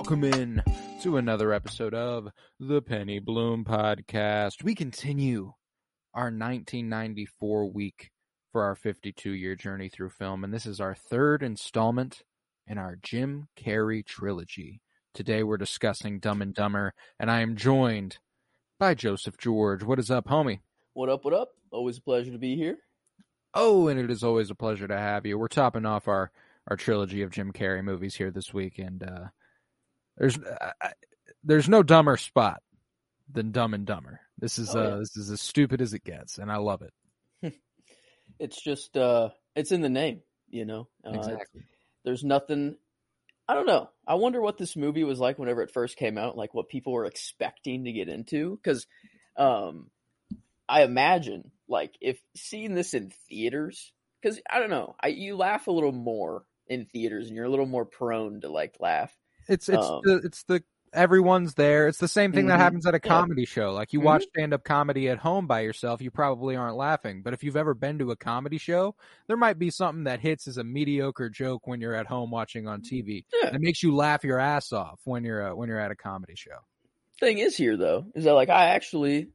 Welcome in to another episode of the Penny Bloom Podcast. We continue our 1994 week for our 52 year journey through film, and this is our third installment in our Jim Carrey trilogy. Today, we're discussing Dumb and Dumber, and I am joined by Joseph George. What is up, homie? What up, what up? Always a pleasure to be here. Oh, and it is always a pleasure to have you. We're topping off our our trilogy of Jim Carrey movies here this week, and uh, there's uh, there's no dumber spot than Dumb and Dumber. This is Oh, uh, yeah. this is as stupid as it gets, and I love it. It's just uh it's in the name, you know. Uh, exactly. There's nothing I don't know. I wonder what this movie was like whenever it first came out, like what people were expecting to get into cuz um I imagine like if seeing this in theaters cuz I don't know, I you laugh a little more in theaters and you're a little more prone to like laugh. It's it's Um, the it's the everyone's there. It's the same thing that Mhm. happens at a Yeah. comedy show. Like you Mhm. watch stand up comedy at home by yourself, you probably aren't laughing. But if you've ever been to a comedy show, there might be something that hits as a mediocre joke when you're at home watching on TV. Yeah. That makes you laugh your ass off when you're uh, when you're at a comedy show. Thing is here though, is that like I actually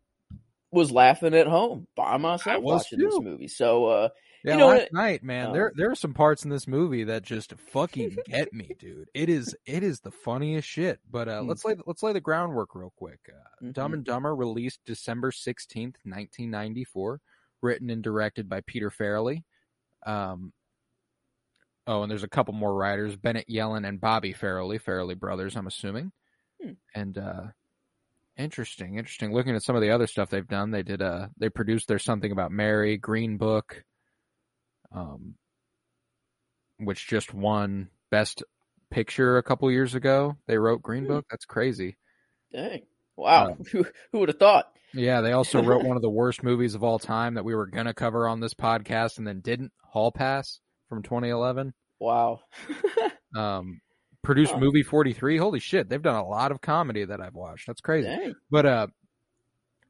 was laughing at home by myself watching this movie. So uh Yeah, You know last night, man, Um, there there are some parts in this movie that just fucking get me, dude. It is it is the funniest shit. But uh, Hmm. let's lay let's lay the groundwork real quick. Uh, Dumb Mhm. and Dumber released December sixteenth, nineteen ninety four, written and directed by Peter Farrelly. Um, oh, and there's a couple more writers: Bennett Yellen and Bobby Farrelly, Farrelly brothers, I'm assuming. Hmm. And uh, interesting, interesting. Looking at some of the other stuff they've done, they did uh, they produced there's something about Mary, Green Book, um, which just won Best Picture a couple years ago. They wrote Green Hmm. Book. That's crazy. Dang. Wow. who who would have thought? Yeah, they also wrote one of the worst movies of all time that we were gonna cover on this podcast and then didn't. Hall Pass from 2011. Wow. Um, produced movie 43. Holy shit, they've done a lot of comedy that I've watched. That's crazy. Dang. But uh,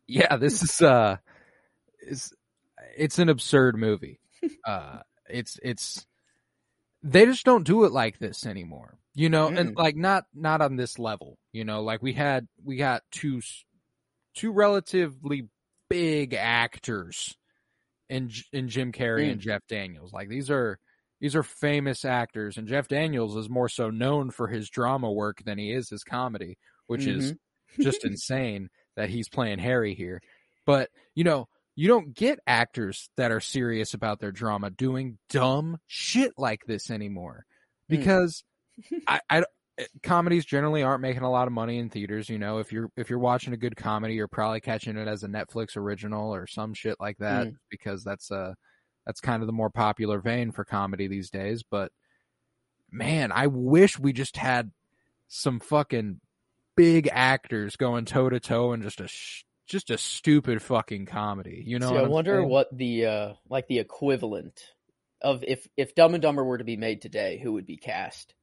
yeah, this is uh, is it's an absurd movie. Uh, it's it's they just don't do it like this anymore. You know, and Mm. like not not on this level. You know, like we had we got two two relatively big actors in in Jim Carrey Mm. and Jeff Daniels. Like these are these are famous actors, and Jeff Daniels is more so known for his drama work than he is his comedy, which is Mm-hmm. just insane that he's playing Harry here. But you know, you don't get actors that are serious about their drama doing dumb shit like this anymore Hmm. because I, I comedies generally aren't making a lot of money in theaters. You know, if you're if you're watching a good comedy, you're probably catching it as a Netflix original or some shit like that because that's uh that's kind of the more popular vein for comedy these days. But man, I wish we just had some fucking big actors going toe to toe and just a sh- just a stupid fucking comedy. You know, See, I wonder saying? what the uh like the equivalent of if if Dumb and Dumber were to be made today, who would be cast?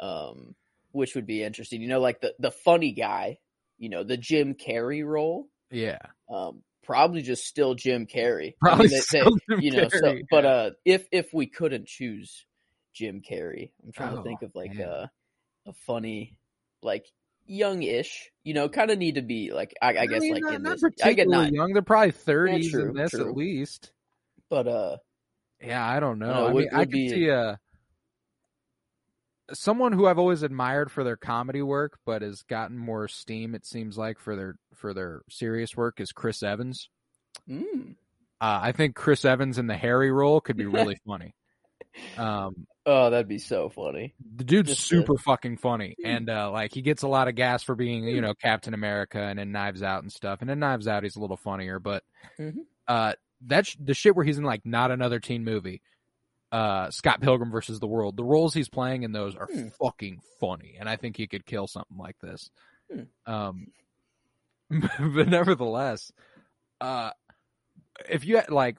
Um which would be interesting. You know, like the the funny guy, you know, the Jim Carrey role. Yeah, Um probably just still Jim Carrey. I probably mean, they- they- still Jim you know so Carrey. but uh if if we couldn't choose jim carrey i'm trying Oh, to think of like man. a a funny like young-ish you know kind of need to be like i, I guess mean, like not, in this i get not young. They're probably thirties in this true. at least. but uh Yeah, I don't know. No, I would- mean, I could be- see a someone who I've always admired for their comedy work, but has gotten more steam. It seems like for their for their serious work is Chris Evans. mm, Uh, I think Chris Evans in the Harry role could be really funny. Um, Oh, that'd be so funny. the dude's Just super fucking funny, and uh, like he gets a lot of gas for being, you know, Captain America and in Knives Out and stuff. And in Knives Out, he's a little funnier, but Mhm. uh, that's the shit where he's in like not another teen movie. Uh, Scott Pilgrim versus the World. The roles he's playing in those are Hmm. fucking funny, and I think he could kill something like this. Hmm. Um, but nevertheless, uh, if you like,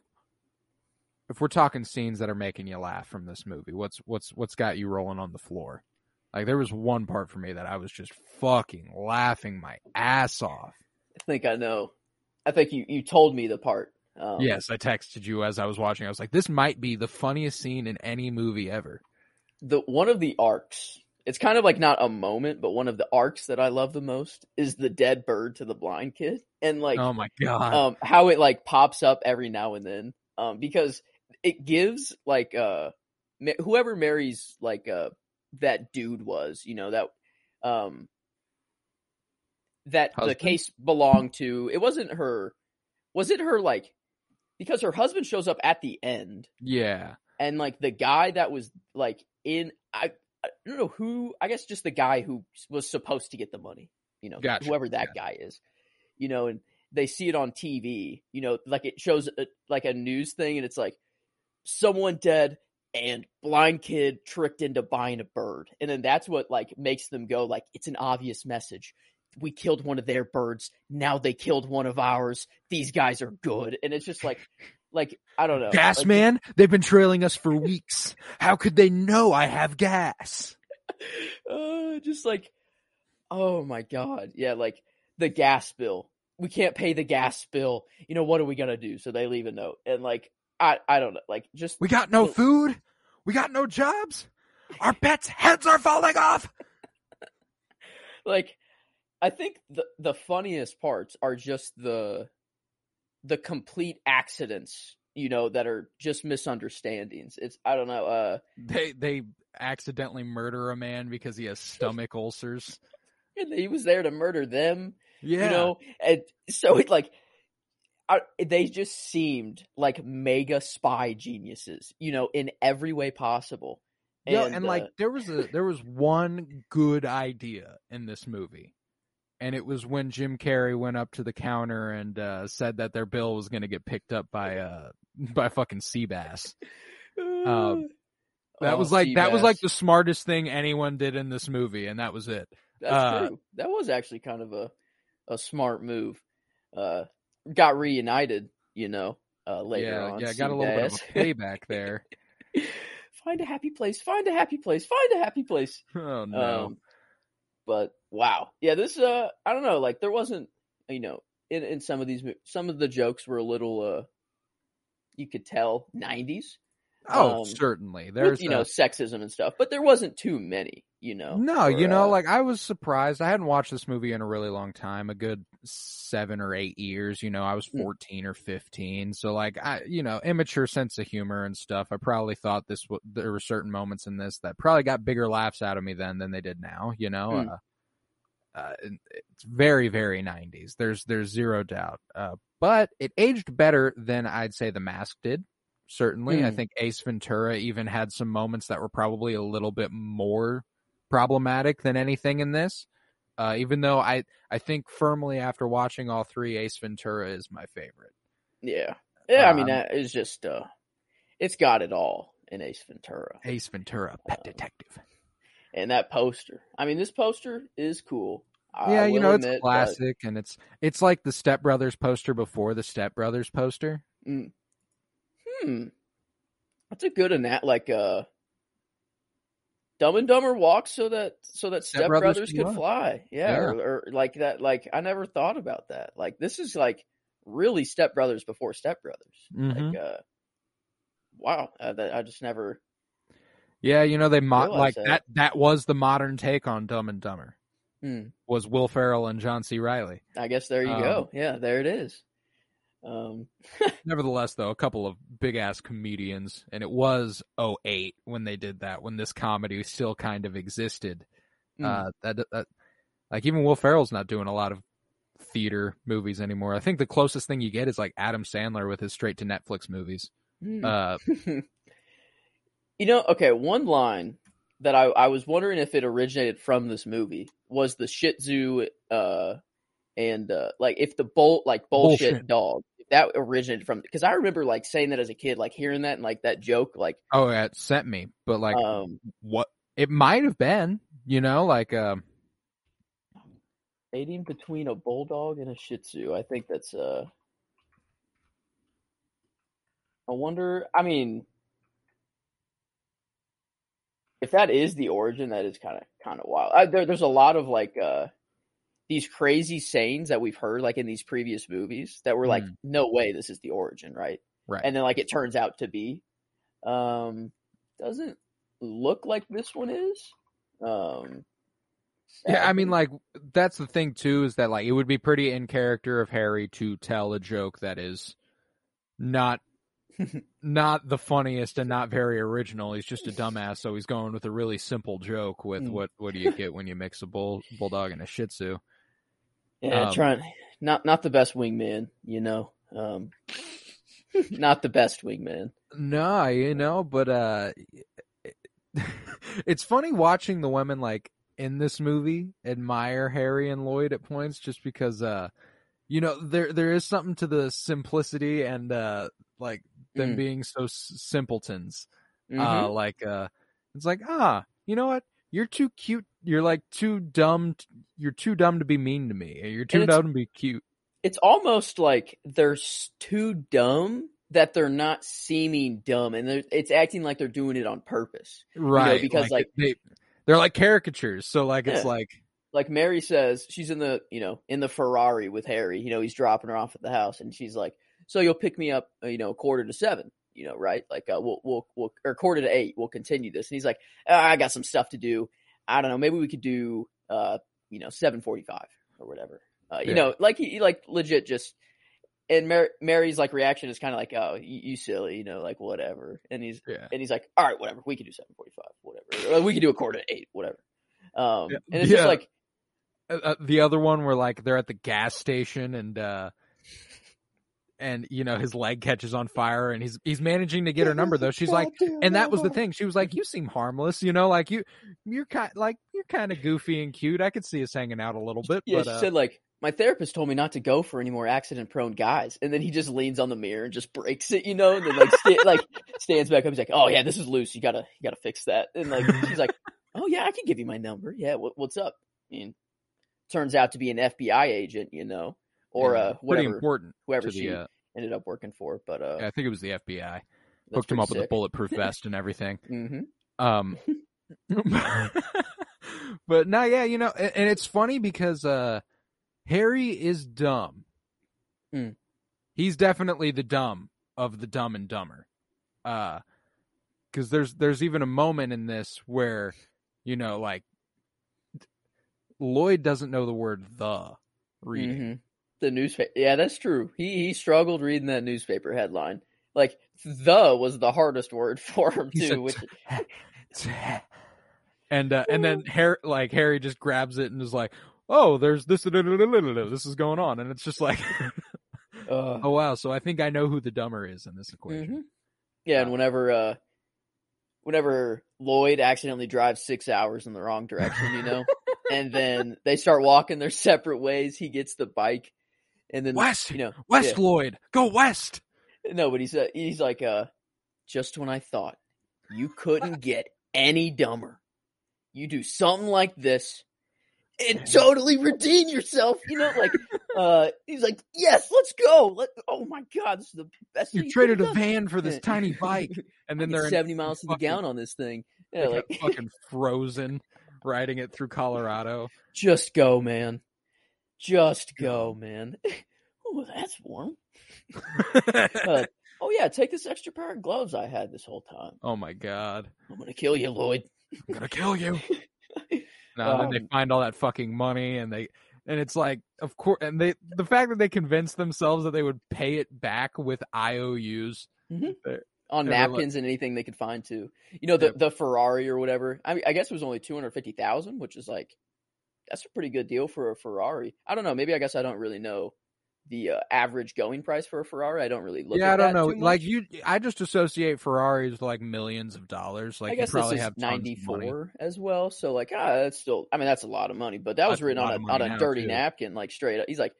if we're talking scenes that are making you laugh from this movie, what's what's what's got you rolling on the floor? Like there was one part for me that I was just fucking laughing my ass off. I think I know. I think you you told me the part. Um, Yes, I texted you as I was watching. I was like, "This might be the funniest scene in any movie ever." the one of the arcs. It's kind of like not a moment, but one of the arcs that I love the most is the dead bird to the blind kid, and like oh my god! um how it like pops up every now and then um because it gives like uh ma- whoever marries like uh that dude was you know that um that the case belonged to it wasn't her was it her like because her husband shows up at the end yeah, and like the guy that was like in I I don't know who I guess just the guy who was supposed to get the money, you know, Gotcha, whoever that guy is, you know, and they see it on TV, you know, like it shows a, like a news thing, and it's like someone dead and blind kid tricked into buying a bird, and then that's what like makes them go like it's an obvious message. We killed one of their birds. Now they killed one of ours. These guys are good, and it's just like, like I don't know, gas like, man. They've been trailing us for weeks. How could they know I have gas? uh, just like, oh my god, yeah, like the gas bill. We can't pay the gas bill. You know what are we gonna do? So they leave a note, and like I, I don't know, like just We got no food. We got no jobs. Our pets' heads are falling off. like I think the the funniest parts are just the the complete accidents, you know, that are just misunderstandings. It's I don't know, uh They they accidentally murder a man because he has stomach ulcers. and he was there to murder them. Yeah, you know and so it like I, they just seemed like mega spy geniuses you know in every way possible Yeah, and, like uh, there was a there was one good idea in this movie, and it was when Jim Carrey went up to the counter and uh, said that their bill was going to get picked up by uh by fucking Seabass. um, That oh, was like that was like the smartest thing anyone did in this movie, and that was it. that's uh, true that was actually kind of a a smart move uh got reunited you know uh later yeah, on yeah, yeah, got a little bit of payback there. find a happy place find a happy place find a happy place. Oh no, Um, but wow, yeah, this uh, I don't know, like there wasn't, you know, in in some of these, some of the jokes were a little, uh, you could tell '90s, oh um, certainly. there's There's you know sexism and stuff, but there wasn't too many, you know. No, or, you know, uh, like I was surprised. I hadn't watched this movie in a really long time, a good seven or eight years. You know, I was Mm. 14 or 15. So, like, I, you know, immature sense of humor and stuff. I probably thought this, w- there were certain moments in this that probably got bigger laughs out of me then than they did now, you know? Mm. Uh, uh, it's very, very 90s. There's, there's zero doubt. Uh, but it aged better than I'd say The Mask did. Certainly. I Mm. think Ace Ventura even had some moments that were probably a little bit more problematic than anything in this. Uh, even though I, I think firmly after watching all three, Ace Ventura is my favorite. yeah, yeah. I mean, um, that is just, uh, it's got it all in Ace Ventura, Ace Ventura, Pet Um, Detective. and that poster. I mean, this poster is cool. I Yeah, you know it's admit, but- classic, and it's it's like the Step Brothers poster before the Step Brothers poster. Mm. Hmm. That's a good ana- like uh Dumb and Dumber walks so that so that Step Step Brothers Brothers could walk. fly. Yeah, Yeah. Or, or like that like I never thought about that. Like this is like really Step Brothers before Step Brothers. Mhm. Like uh wow, uh, that, I just never Yeah, you know they mo- like that. that. That was the modern take on Dumb and Dumber. hmm, Was Will Ferrell and John C. Reilly. I guess there you Um, go. Yeah, there it is. Um Nevertheless, though, a couple of big ass comedians, and it was 08 when they did that. When this comedy still kind of existed. mm, Uh, that, that like even Will Ferrell's not doing a lot of theater movies anymore. I think the closest thing you get is like Adam Sandler with his straight to Netflix movies. mm. Uh, You know, okay, one line that I, I was wondering if it originated from this movie was the Shih Tzu, uh, and uh, like if the bull like bullshit, Bullshit. dog that originated from because I remember like saying that as a kid, like hearing that and like that joke, like Oh, yeah, it sent me, but like um, what it might have been, you know, like um mating between a bulldog and a Shih Tzu. I think that's uh. I wonder. I mean, if that is the origin, that is kind of kind of wild. I, there, there's a lot of like uh these crazy sayings that we've heard like in these previous movies that were like, Mm. no way, this is the origin, right? right. And then like it turns out to be. Um, doesn't look like this one is. Um, Yeah, I mean, like that's the thing too is that like it would be pretty in character of Harry to tell a joke that is not not the funniest and not very original. He's just a dumbass, so he's going with a really simple joke. With Mm. what what do you get when you mix a bull bulldog and a Shih Tzu? Yeah, Um, trying not not the best wingman, you know. Um not the best wingman. No, you know, but uh it's funny watching the women like in this movie admire Harry and Lloyd at points just because uh you know there there is something to the simplicity and uh like them Mm. being so s- simpletons. Mhm. Uh like uh it's like ah, you know what? You're too cute. You're like too dumb. You're too dumb to be mean to me. You're too dumb to be cute. it's almost like they're too dumb that they're not seeming dumb and they're, it's acting like they're doing it on purpose. Right. because, like- they they're like caricatures. So like it's like Like Mary says, she's in the, you know, in the Ferrari with Harry, you know, he's dropping her off at the house and she's like, "So you'll pick me up, uh, you know, quarter to 7, you know, right? Like uh, we'll we'll we'll or quarter to 8, we'll continue this." And he's like, "Ah, "I got some stuff to do. I don't know, maybe we could do uh, you know, 7:45 or whatever." Uh, you Yeah. know, like he, like legit just and Mar- Mary's like reaction is kind of like, "Oh, you, you silly," you know, like whatever. And he's yeah. and he's like, "All right, whatever. We can do seven forty-five, whatever. Or we can do a quarter to eight, whatever." Um, Yeah. and it's Yeah. just like, uh, uh, the other one where like they're at the gas station and uh and you know his leg catches on fire and he's he's managing to get her number though she's like and that was the thing she was like you seem harmless you know like you you're kind like you're kind of goofy and cute i could see us hanging out a little bit yeah, but she uh, said like, my therapist told me not to go for any more accident-prone guys, and then he just leans on the mirror and just breaks it, you know, and then like sta- like stands back up. He's like, "Oh yeah, this is loose. You gotta you gotta fix that." And like she's like, "Oh yeah, I can give you my number. Yeah, what, what's up?" I mean, turns out to be an FBI agent, you know, or yeah, uh pretty whatever important whoever she the uh, ended up working for. But uh, yeah, i think it was the fbi hooked him pretty up with a bulletproof vest and everything hmm Um, but no, yeah, you know, and, and it's funny because uh, Harry is dumb. Mm. He's definitely the dumb of the Dumb and Dumber. Uh, because there's there's even a moment in this where, you know, like Lloyd doesn't know the word the reading. The newspaper. Yeah, that's true. He he struggled reading that newspaper headline. Like the was the hardest word for him too. said, Which and uh, and then Harry like Harry just grabs it and is like, "Oh, there's this this is going on," and it's just like, uh, "Oh wow!" So I think I know who the dumber is in this equation. mhm. yeah, and whenever uh, whenever Lloyd accidentally drives six hours in the wrong direction, you know, and then they start walking their separate ways, he gets the bike, and then West, you know, West yeah. Lloyd, go west. No, but he's uh, he's like uh just when I thought you couldn't get any dumber, you do something like this and totally redeem yourself. You know, like uh he's like, Yes, let's go. Let oh my god, this is the best You traded a done." van for this tiny bike, and then they're in seventy miles to the gallon on this thing. Yeah, like, fucking frozen, riding it through Colorado. just go, Just go, man. oh, that's warm. Uh, oh yeah, take this extra pair of gloves I had this whole time. oh my god, I'm gonna kill you, Lloyd. I'm gonna kill you. No, and then they Um, find all that fucking money, and they, and it's like, of course, and they, the fact that they convinced themselves that they would pay it back with IOUs. on Yeah, they're like- napkins and anything they could find too. You know the Yep. the Ferrari or whatever. I mean, I guess it was only two hundred fifty thousand, which is like that's a pretty good deal for a Ferrari. I don't know. Maybe I guess I don't really know the uh, average going price for a Ferrari. I don't really look. yeah, I don't know. Like you, I just associate Ferraris with like millions of dollars. Like I guess you probably this is have ninety four as well. So like, ah, that's still. I mean, that's a lot of money, but that was That's a written on a on a dirty too. napkin, like straight up. He's like,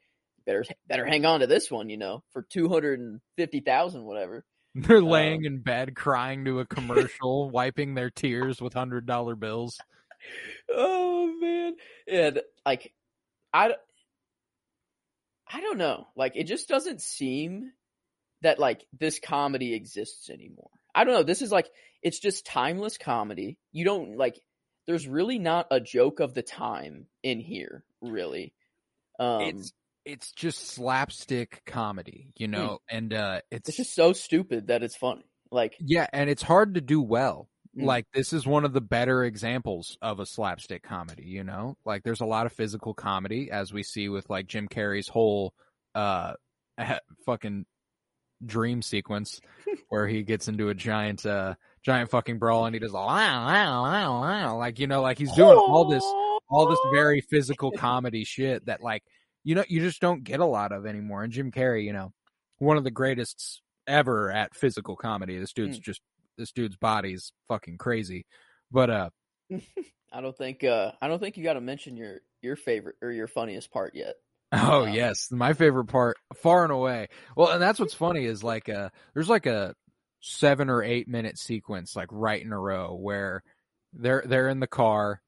better better hang on to this one, you know, for two hundred and fifty thousand, whatever. They're laying Um, in bed crying to a commercial, wiping their tears with hundred dollar bills. Oh man, and like, I, I don't know. Like, it just doesn't seem that like this comedy exists anymore. I don't know. This is like it's just timeless comedy. You don't like. There's really not a joke of the time in here, really. Um, it's it's just slapstick comedy, you know, and uh it's, it's just so stupid that it's funny. Like, yeah, and it's hard to do well. Mm. Like this is one of the better examples of a slapstick comedy, you know? Like there's a lot of physical comedy as we see with like Jim Carrey's whole uh fucking dream sequence where he gets into a giant uh giant fucking brawl and he does a wow, wow, wow, wow, like you know like he's doing all this all this very physical comedy shit that like you know you just don't get a lot of anymore and Jim Carrey, you know, one of the greatest ever at physical comedy. This dude's Mm. just this dude's body's fucking crazy. But uh I don't think. uh I don't think you got to mention your your favorite or your funniest part yet. oh Wow. yes, my favorite part far and away. Well, and that's what's funny is like uh there's like a 7 or 8 minute sequence like right in a row where they're they're in the car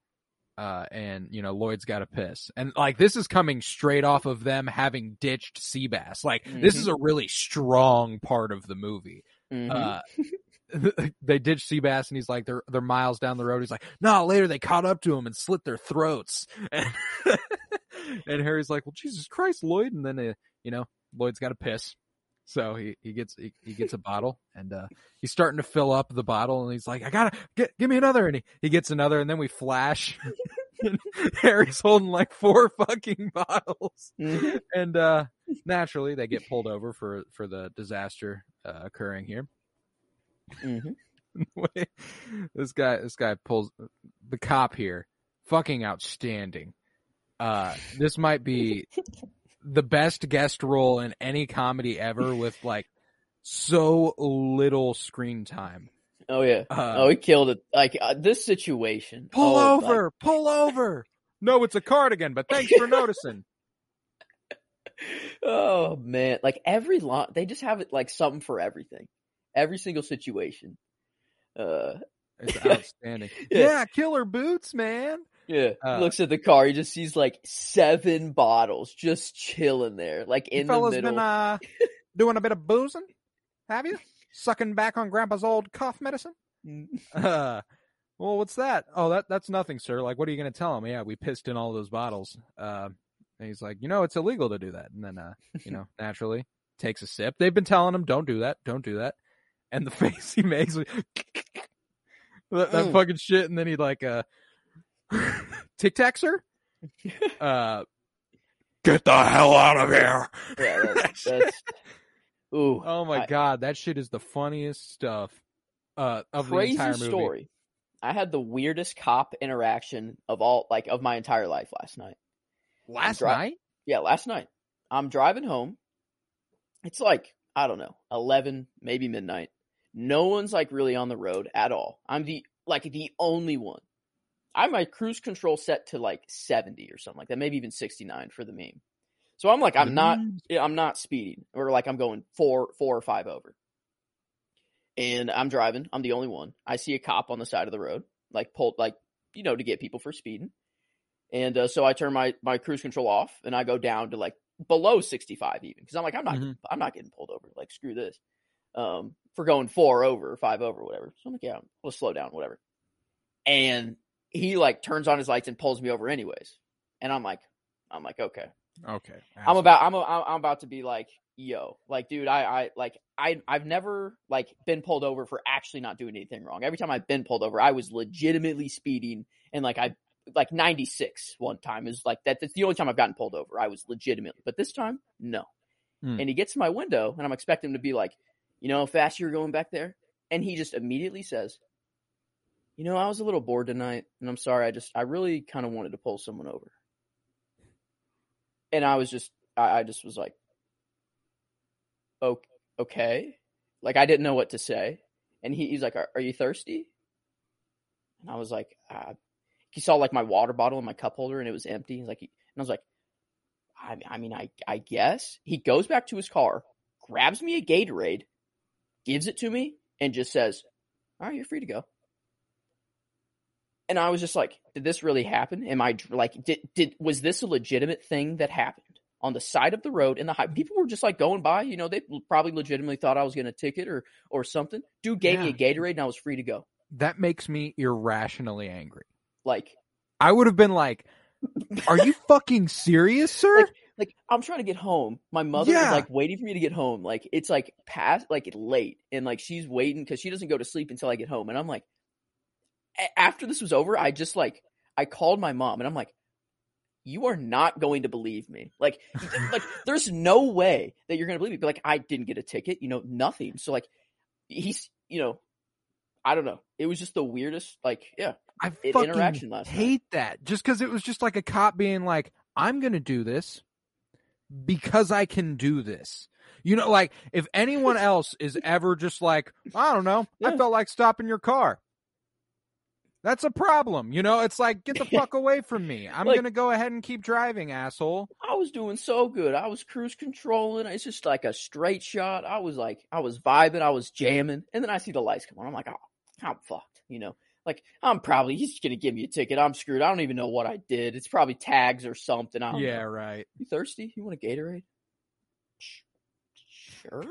uh and you know Lloyd's got to piss. And like this is coming straight off of them having ditched Seabass. Like this is a really strong part of the movie. Mhm. Uh, they ditch Seabass and he's like they're they're miles down the road. He's like, no, later they caught up to him and slit their throats. And, and Harry's like, well, Jesus Christ, Lloyd. And then uh, you know Lloyd's got to piss, so he he gets he, he gets a bottle and uh, he's starting to fill up the bottle and he's like, I gotta get give me another. And he, he gets another and then we flash. and Harry's holding like four fucking bottles Mhm. and uh naturally they get pulled over for for the disaster uh, occurring here Mhm. this guy this guy pulls the cop here fucking outstanding uh this might be the best guest role in any comedy ever with like so little screen time Oh yeah. uh, oh, he killed it. Like uh, this situation. pull oh, like- over pull over no it's a cardigan but thanks for noticing oh man, like every line, they just have it like something for everything, every single situation. Uh, it's outstanding Yeah. yeah killer boots man yeah. Uh, Looks at the car, he just sees like seven bottles just chilling there, like in the middle. been uh, doing a bit of boozing? Have you? Sucking back on Grandpa's old cough medicine? Mm. Uh, well, what's that? Oh, that that's nothing, sir. Like, what are you going to tell him? Yeah, we pissed in all those bottles. Uh, and he's like, you know, it's illegal to do that. And then, uh, you know, naturally takes a sip. They've been telling him, don't do that, don't do that. And the face he makes, that, that Mm. fucking shit. And then he like, uh, Tic Tac, sir. Uh, get the hell out of here. Yeah, that's, that's ooh. Oh my I- god, that shit is the funniest stuff uh of crazy the entire movie. story. I had the weirdest cop interaction of all, like of my entire life last night. Last Dri- night? Yeah, last night. I'm driving home. It's like, I don't know, 11, maybe midnight. No one's like really on the road at all. I'm the like the only one. I have my cruise control set to like 70 or something like that, maybe even 69 for the meme. So I'm like I'm not I'm not speeding or like I'm going 4 4 or 5 over. And I'm driving, I'm the only one. I see a cop on the side of the road, like pulled like you know to get people for speeding. And uh, so I turn my my cruise control off and I go down to like below 65 even cuz I'm like I'm not Mhm. I'm not getting pulled over. Like screw this. Um for going 4 over 5 over whatever. So I'm like yeah, we'll slow down whatever. And he like turns on his lights and pulls me over anyways. And I'm like I'm like okay. Okay. I'm about I'm a, I'm about to be like, yo, like, dude, I I like I I've never like been pulled over for actually not doing anything wrong. Every time I've been pulled over, I was legitimately speeding, and like I like 96 one time is like that. That's the only time I've gotten pulled over. I was legitimately, but this time, no. Hmm. And he gets to my window, and I'm expecting him to be like, you know, how fast you were going back there, and he just immediately says. You know, I was a little bored tonight, and I'm sorry. I just, I really kind of wanted to pull someone over and I was just, I, I just was like, "O- okay. Like I didn't know what to say. And he, he's like, are, are you thirsty? And I was like, uh, he saw like my water bottle and my cup holder and it was empty. He's like, and I was like, I, I mean, I, I guess. He goes back to his car, grabs me a Gatorade, gives it to me, and just says, all right, you're free to go. And I was just like, did this really happen? Am I like, did, did, was this a legitimate thing that happened on the side of the road in the high? People were just like going by, you know, they probably legitimately thought I was going to ticket or, or something. Dude gave me a Gatorade and I was free to go. That makes me irrationally angry. Like, I would have been like, "Are you fucking serious, sir?" like I'm trying to get home. My mother Yeah. is like waiting for me to get home. Like it's like past, like late, and like she's waiting because she doesn't go to sleep until I get home. And I'm like, after this was over, I just like I called my mom, and I'm like, you are not going to believe me. Like, like there's no way that you're going to believe me. But like, I didn't get a ticket, you know, nothing. So like, he's, you know, I don't know. It was just the weirdest. Like, yeah, I fucking interaction last night. hate that. Just because it was just like a cop being like, "I'm gonna do this because I can do this." You know, like if anyone else is ever just like, I don't know, I felt like stopping your car. That's a problem. You know, it's like, get the fuck away from me. I'm Like- gonna go ahead and keep driving, asshole. I was doing so good. I was cruise controlling. It's just like a straight shot. I was like, I was vibing. I was jamming. And then I see the lights come on. I'm like, oh, I'm fucked. You know, like I'm probably, he's going to give me a ticket. I'm screwed. I don't even know what I did. It's probably tags or something. I Yeah, know. right. You thirsty? You want a Gatorade? Sure.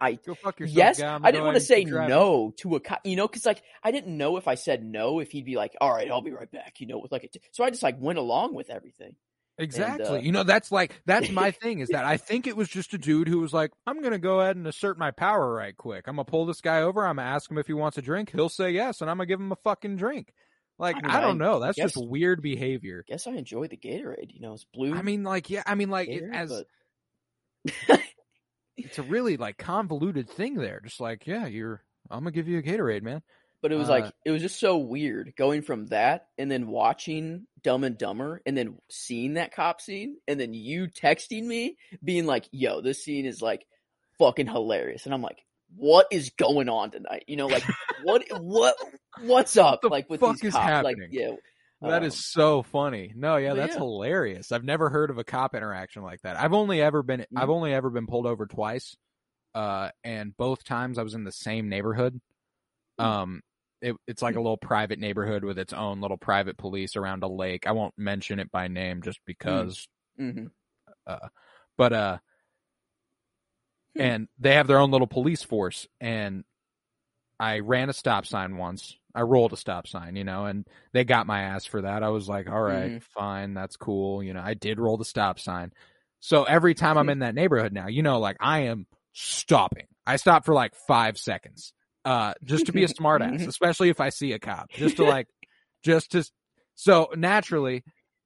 I, Go fuck yourself. yes, guy. I didn't want to say no to a cop, you know, because like I didn't know if I said no, if he'd be like, "All right, I'll be right back," you know, with like a. T- so I just like went along with everything. Exactly. uh, you know, that's like that's my thing is that I think it was just a dude who was like, I'm gonna go ahead and assert my power right quick. I'm gonna pull this guy over. I'm gonna ask him if he wants a drink. He'll say yes, and I'm gonna give him a fucking drink. Like I I, don't know. That's guess- just weird behavior. Guess I enjoy the Gatorade. You know, it's blue. I mean, like yeah, I mean, like it, as but it's a really like convoluted thing there. Just like yeah, you're. I'm gonna give you a Gatorade, man. But it was uh, like it was just so weird going from that and then watching Dumb and Dumber and then seeing that cop scene and then you texting me being like, "Yo, this scene is like fucking hilarious," and I'm like, "What is going on tonight?" You know, like what what what's up? like with fuck these is cops? Like, happening? yeah, That um, is so funny. No, yeah, that's yeah. hilarious. I've never heard of a cop interaction like that. I've only ever been Mm-hmm. I've only ever been pulled over twice. Uh and both times I was in the same neighborhood. Hmm. Um it, it's like a little private neighborhood with its own little private police around a lake. I won't mention it by name just because mhm. but uh Hmm. and they have their own little police force and I ran a stop sign once. I rolled a stop sign, you know, and they got my ass for that. I was like, all right, Mhm. fine, that's cool. You know, I did roll the stop sign. So every time I'm in that neighborhood now, you know, like I am stopping. I stop for like five seconds. Uh, just to be a smartass, especially if I see a cop, just to like, just to, so naturally,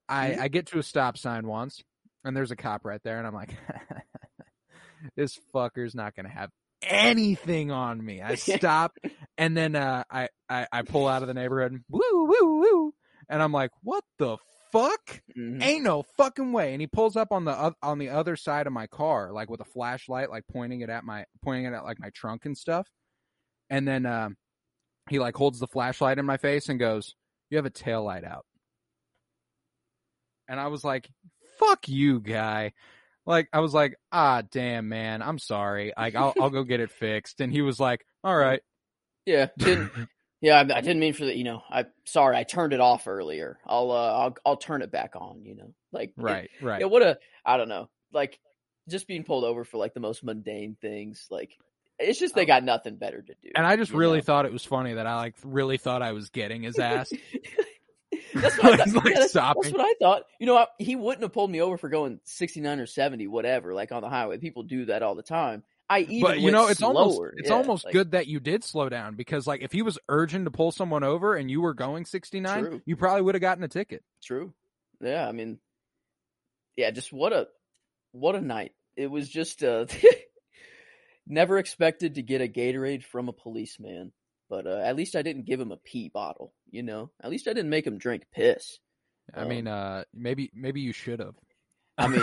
I, Mhm. I get to a stop sign once and there's a cop right there and I'm like, this fucker's not going to have anything on me. I stop and then, uh, I, I, I pull out of the neighborhood and woo, woo, woo. And I'm like, what the fuck? Mhm. Ain't no fucking way. And he pulls up on the on the other side of my car, like with a flashlight, like pointing it at my pointing it at like my trunk and stuff. And then um, he like holds the flashlight in my face and goes, "You have a tail light out." And I was like, "Fuck you, guy." Like I was like, "Ah, damn, man, I'm sorry. Like I'll I'll go get it fixed." And he was like, "All right." Yeah, didn't yeah, I, I didn't mean for that. You know, I sorry, I turned it off earlier. I'll uh, I'll I'll turn it back on. You know, like it- Right, right. Yeah, what a I don't know, like just being pulled over for like the most mundane things. Like it's just they got nothing better to do. Oh. And I just really know? thought it was funny that I like really thought I was getting his ass. that's what I thought. like Yeah, that's, that's what I thought. You know, I, he wouldn't have pulled me over for going sixty nine or seventy, whatever. Like on the highway, people do that all the time. I even but you know it's slower. almost it's Yeah, almost like, good that you did slow down because like if he was urging to pull someone over and you were going 69 True. you probably would have gotten a ticket True. Yeah, I mean, yeah, just what a what a night. It was just uh never expected to get a Gatorade from a policeman, but uh, at least I didn't give him a pee bottle. You know, at least I didn't make him drink piss. i Um, mean uh maybe maybe you should have I mean,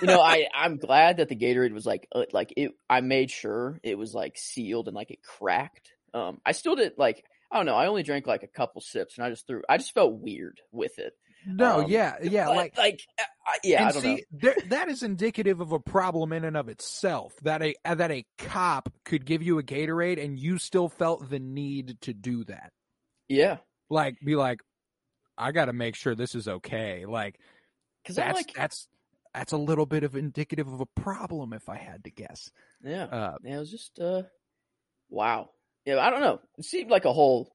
you know, I I'm glad that the Gatorade was like uh, like it. I made sure it was like sealed and like it cracked. Um, I still did like I don't know. I only drank like a couple sips and I just threw. I just felt weird with it. No, Um, yeah, yeah, like like uh, I, yeah, I don't see, know. There, that is indicative of a problem in and of itself. That a uh, that a cop could give you a Gatorade and you still felt the need to do that. Yeah, Like, be like, I got to make sure this is okay. Like, because that's like, that's that's a little bit of indicative of a problem, if I had to guess. yeah, Uh, yeah. It was just uh, wow. Yeah, I don't know. It seemed like a whole,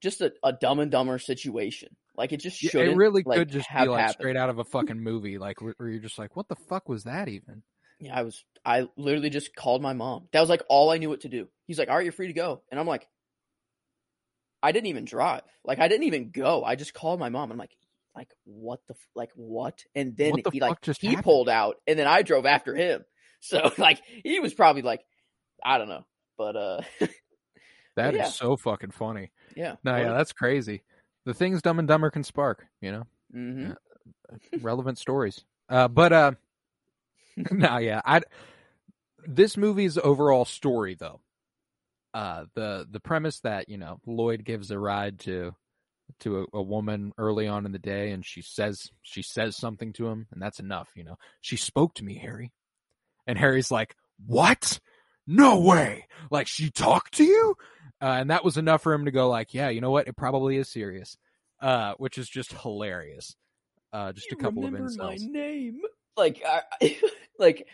just a, a Dumb and Dumber situation. Like it just shouldn't. it really like, could just be like happened. straight out of a fucking movie, like where where you're just like, what the fuck was that even? Yeah, I was. I literally just called my mom. That was like all I knew what to do. He's like, "All right, you're free to go," and I'm like, I didn't even drive. Like I didn't even go. I just called my mom. I'm like, like what the like what? And then What the he like just he happened? pulled out, and then I drove after him. So like he was probably like, I don't know, but uh, That is yeah. so fucking funny. yeah, No, yeah, that's crazy. The things Dumb and Dumber can spark, you know. hmm relevant stories. Uh, but uh, no, yeah, I. This movie's overall story, though, uh, the the premise that you know Lloyd gives a ride to to a, a woman early on in the day, and she says she says something to him, and that's enough. You know, she spoke to me, Harry, and Harry's like, "What? No way! Like she talked to you?" Uh, and that was enough for him to go like, "Yeah, you know what? It probably is serious," uh, which is just hilarious uh, just a You couple of remember my name. Like, I, like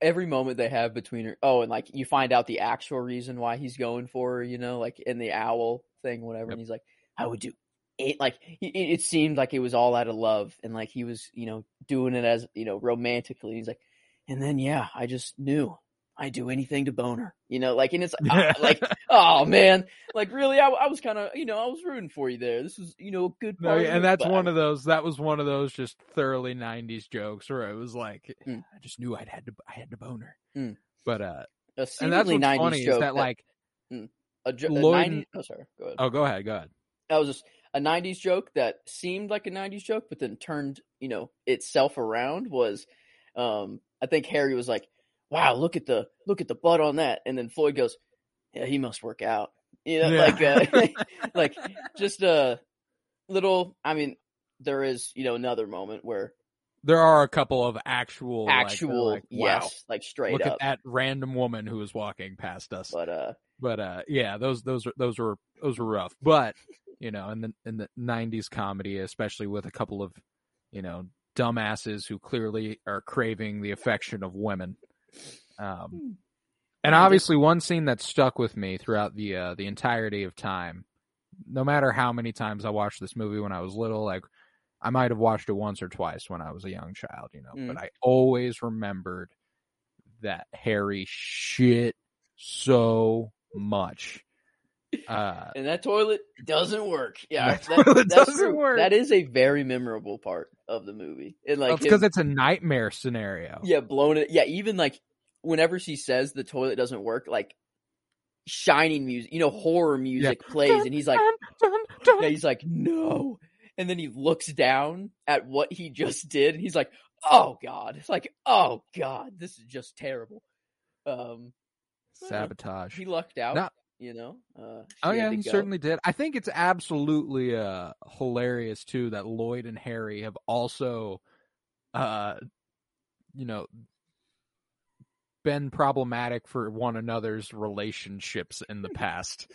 every moment they have between her. Oh, and like you find out the actual reason why he's going for her. You know, like in the owl thing, whatever. Yep. And he's like, I would do it. Like it, it seemed like it was all out of love, and like he was, you know, doing it as you know romantically. He's like, and then yeah, I just knew. I do anything to bone her, you know, like, and it's uh, like, oh man, like really, I, I was kind of, you know, I was rooting for you there. This was, you know, a good No, part. yeah, of and that's one of those. That was one of those just thoroughly '90s jokes where it was like, Mm. I just knew I'd had to, I had to bone her. Mm. But uh, a and that's seemingly what's 90s funny is joke that like, a, jo- a Lloyd 90s and- oh sorry go ahead oh, go ahead, go ahead. that was just a 90s joke that seemed like a 90s joke but then turned you know itself around was um i think harry was like wow look at the look at the butt on that. And then floyd goes yeah he must work out. You know Yeah. like uh, like just a little i mean there is you know another moment where there are a couple of actual, actual like, wow, yes like straight look up. at that random woman who was walking past us. but uh but uh yeah those those are those were those were rough. But you know in the in the 90s comedy especially with a couple of you know dumbasses who clearly are craving the affection of women um and obviously one scene that stuck with me throughout the uh the entirety of time no matter how many times i watched this movie when i was little like i might have watched it once or twice when i was a young child you know Mm. but i always remembered that harry shit so much uh and that toilet doesn't work. Yeah, That that, doesn't true. work. That is a very memorable part of the movie. And like, it's because it's a nightmare scenario yeah, blown it. Yeah, even like whenever she says the toilet doesn't work, like shining music, you know, horror music plays, and he's like, yeah, he's like, no, and then he looks down at what he just did, and he's like, oh god, it's like, oh god, this is just terrible. Um, sabotage he lucked out. You know. Uh, Oh yeah, he go. certainly did. I think it's absolutely uh hilarious too that Lloyd and Harry have also uh you know been problematic for one another's relationships in the past.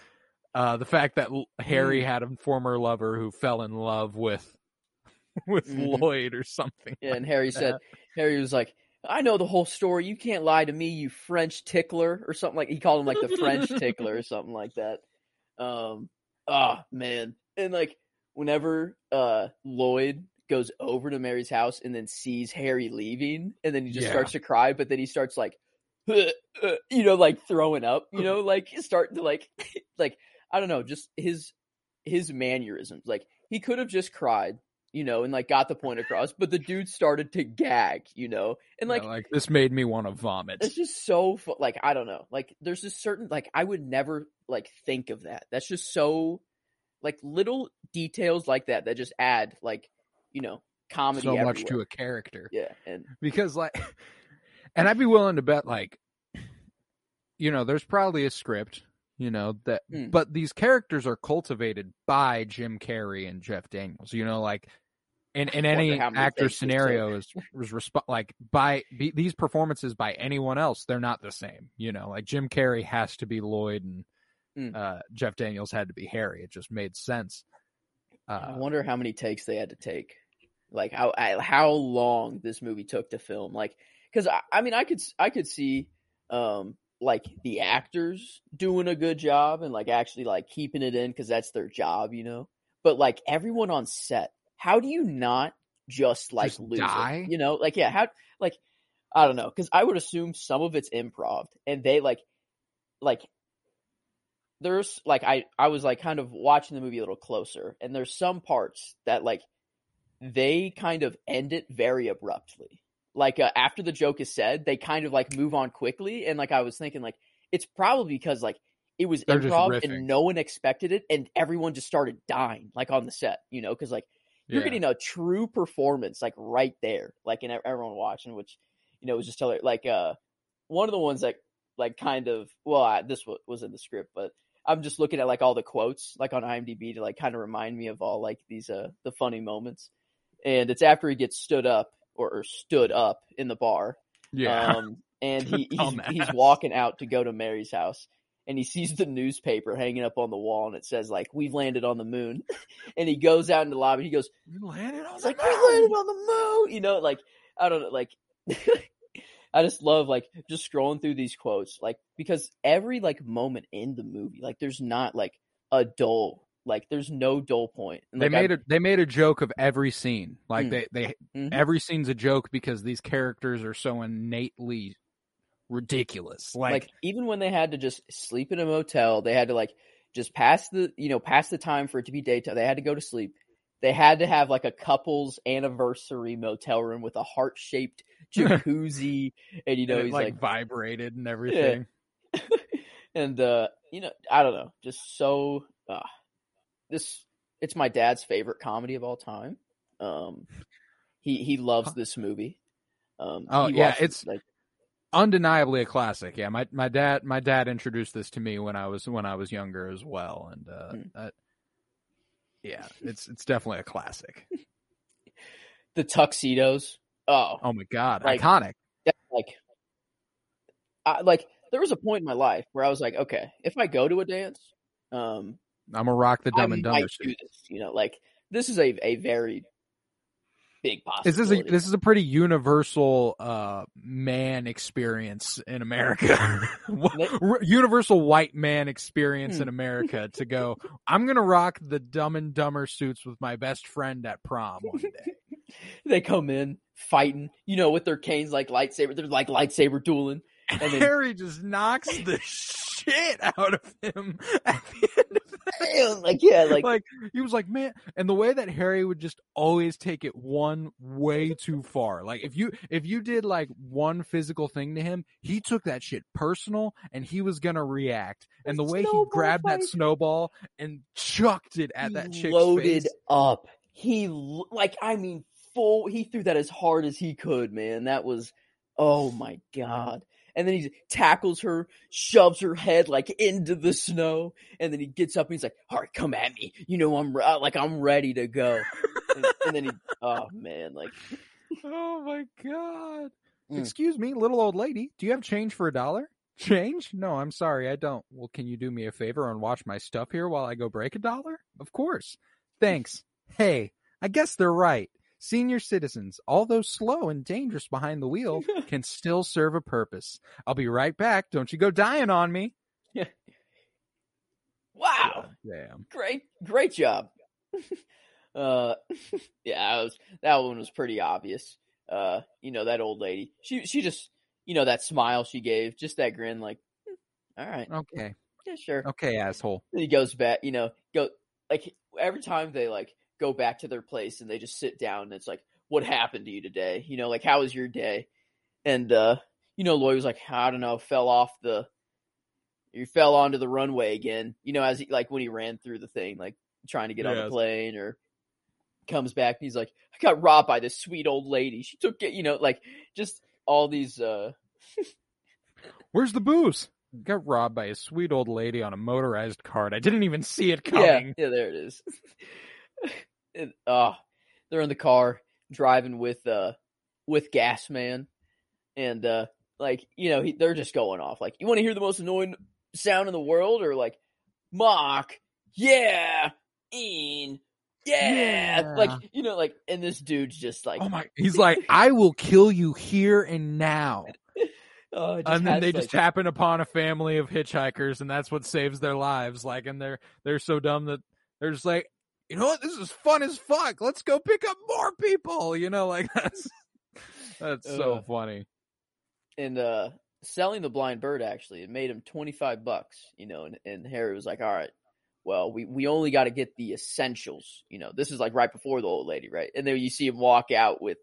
Uh the fact that Harry Mm. had a former lover who fell in love with with Mhm. Lloyd or something. Yeah, and Harry said, Harry was like, I know the whole story. You can't lie to me, you French tickler, or something like. He called him like the French tickler or something like that. Um, ah, man, and like whenever uh Lloyd goes over to Mary's house and then sees Harry leaving, and then he just Yeah. starts to cry, but then he starts like, you know, like throwing up, you know, like starting to like, like I don't know, just his his mannerisms. Like he could have just cried, you know, and like got the point across, but the dude started to gag, you know, and like like, like this made me want to vomit. it's just so fu- like I don't know, like there's this certain like I would never like think of that. That's just so like little details like that that just add like you know comedy so much to a character. yeah, and because like and i'd be willing to bet like you know there's probably a script you know that Hmm. but these characters are cultivated by jim carrey and jeff daniels you know like in, in any actor scenario is was resp- like by be, these performances by anyone else they're not the same you know like jim carrey has to be lloyd and Hmm. uh, jeff daniels had to be harry it just made sense I uh, wonder how many takes they had to take, like how I, how long this movie took to film. Like, because I, I mean, I could I could see, um, like the actors doing a good job and like actually like keeping it in because that's their job, you know. But like everyone on set, how do you not just like Just lose die? it? You know, like yeah, how like I don't know because I would assume some of it's improv and they like like there's like I I was like kind of watching the movie a little closer, and there's some parts that like they kind of end it very abruptly. Like uh, after the joke is said, they kind of like move on quickly, and like I was thinking, like it's probably because like it was They're improv and no one expected it, and everyone just started dying like on the set, you know, because like you're yeah. getting a true performance like right there, like in everyone watching, which you know was just tell like uh one of the ones that like kind of well I, this wa- was in the script, but I'm just looking at like all the quotes like on IMDb to like kind of remind me of all like these uh the funny moments, and it's after he gets stood up or, or stood up in the bar, yeah um, and he he's, he's walking out to go to Mary's house. And he sees the newspaper hanging up on the wall, and it says like "We've landed on the moon." and he goes out in the lobby. He goes, We landed on it's the like we landed on the moon. You know, like I don't know, like I just love like just scrolling through these quotes, like because every like moment in the movie, like there's not like a dull, like there's no dull point. And, they like, I- made a they made a joke of every scene. Like Mm. they they Mhm. every scene's a joke because these characters are so innately ridiculous. Like, like even when they had to just sleep in a motel, they had to like just pass the you know pass the time for it to be daytime. They had to go to sleep. They had to have like a couple's anniversary motel room with a heart shaped jacuzzi, and you know and it, he's like, like vibrated and everything. and uh you know i don't know just so uh this it's my dad's favorite comedy of all time um he he loves this movie um Oh, yeah, it's- like Undeniably a classic. Yeah, my my dad my dad introduced this to me when I was when I was younger as well, and uh, Hmm. that- yeah, it's it's definitely a classic. the tuxedos oh Oh my god, Like- iconic. that, like I, like there was a point in my life where i was like okay if i go to a dance um I'm gonna rock the i Dumb and Dumber do this you know like this is a a very big This is a this is a pretty universal uh man experience in America. Universal white man experience Hmm. in America to go. I'm gonna rock the Dumb and Dumber suits with my best friend at prom one day. they come in fighting, you know, with their canes like lightsaber. They're like lightsaber dueling. And And then- Harry just knocks the shit out of him at the end like yeah, like, Like he was like, man, and the way that Harry would just always take it one way too far. Like if you if you did like one physical thing to him, he took that shit personal and he was gonna react. And the way he grabbed that snowball and chucked it at he that chick's loaded face. up. He like I mean full. He threw that as hard as he could, man. That was oh my god. And then he tackles her, shoves her head like into the snow, and then he gets up and he's like, "All right, come at me. You know I'm re- uh, like I'm ready to go." and, and then he, oh man, like Oh my god. Mm. Excuse me, little old lady, do you have change for a dollar? Change? No, I'm sorry, I don't. Well, can you do me a favor and watch my stuff here while I go break a dollar? Of course. Thanks. Hey, I guess they're right. Senior citizens, although slow and dangerous behind the wheel, can still serve a purpose. I'll be right back. Don't you go dying on me. Yeah. wow. Damn. great great job uh yeah that was that one was pretty obvious uh you know that old lady she she just you know that smile she gave just that grin like "Hmm, all right Okay. yeah sure Okay, asshole. Then he goes back you know go like every time they like go back to their place and they just sit down and it's like what happened to you today you know like how was your day and uh you know lloyd was like i don't know fell off the you fell onto the runway again you know as he like when he ran through the thing like trying to get on the plane or comes back and he's like, I got robbed by this sweet old lady. She took it, you know, like just all these uh Where's the booze? Got robbed by a sweet old lady on a motorized cart. I didn't even see it yeah, coming. yeah, there it is. and, uh, they're in the car driving with uh with Gas Man, and uh like you know he, they're just going off. Like, you want to hear the most annoying sound in the world, or like mock, yeah, in, yeah. Yeah. like you know, like, and this dude's just like, Oh my! He's like, I will kill you here and now. oh, and then they like- just happen upon a family of hitchhikers, and that's what saves their lives. Like, and they're they're so dumb that they're just like, you know what? This is fun as fuck. Let's go pick up more people. You know, like that's that's so Uh. funny. and uh selling the blind bird actually it made him 25 bucks you know and, and harry was like all right well we, we only got to get the essentials you know this is like right before the old lady right and then you see him walk out with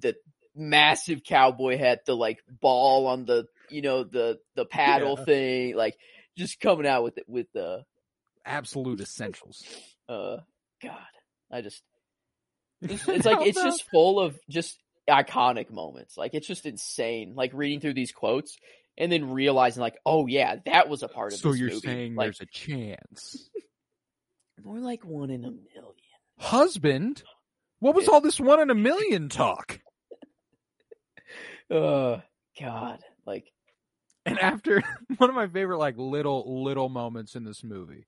the massive cowboy hat the like ball on the you know the the paddle Yeah. thing like just coming out with it with the Absolute essentials. Uh god i just it's, it's like it's just full of just iconic moments. Like it's just insane. Like reading through these quotes and then realizing, like, oh yeah, that was a part of So this you're movie. saying like there's a chance, more like one in a million. husband? What was all this one in a million talk? Oh God, like And after one of my favorite like little little moments in this movie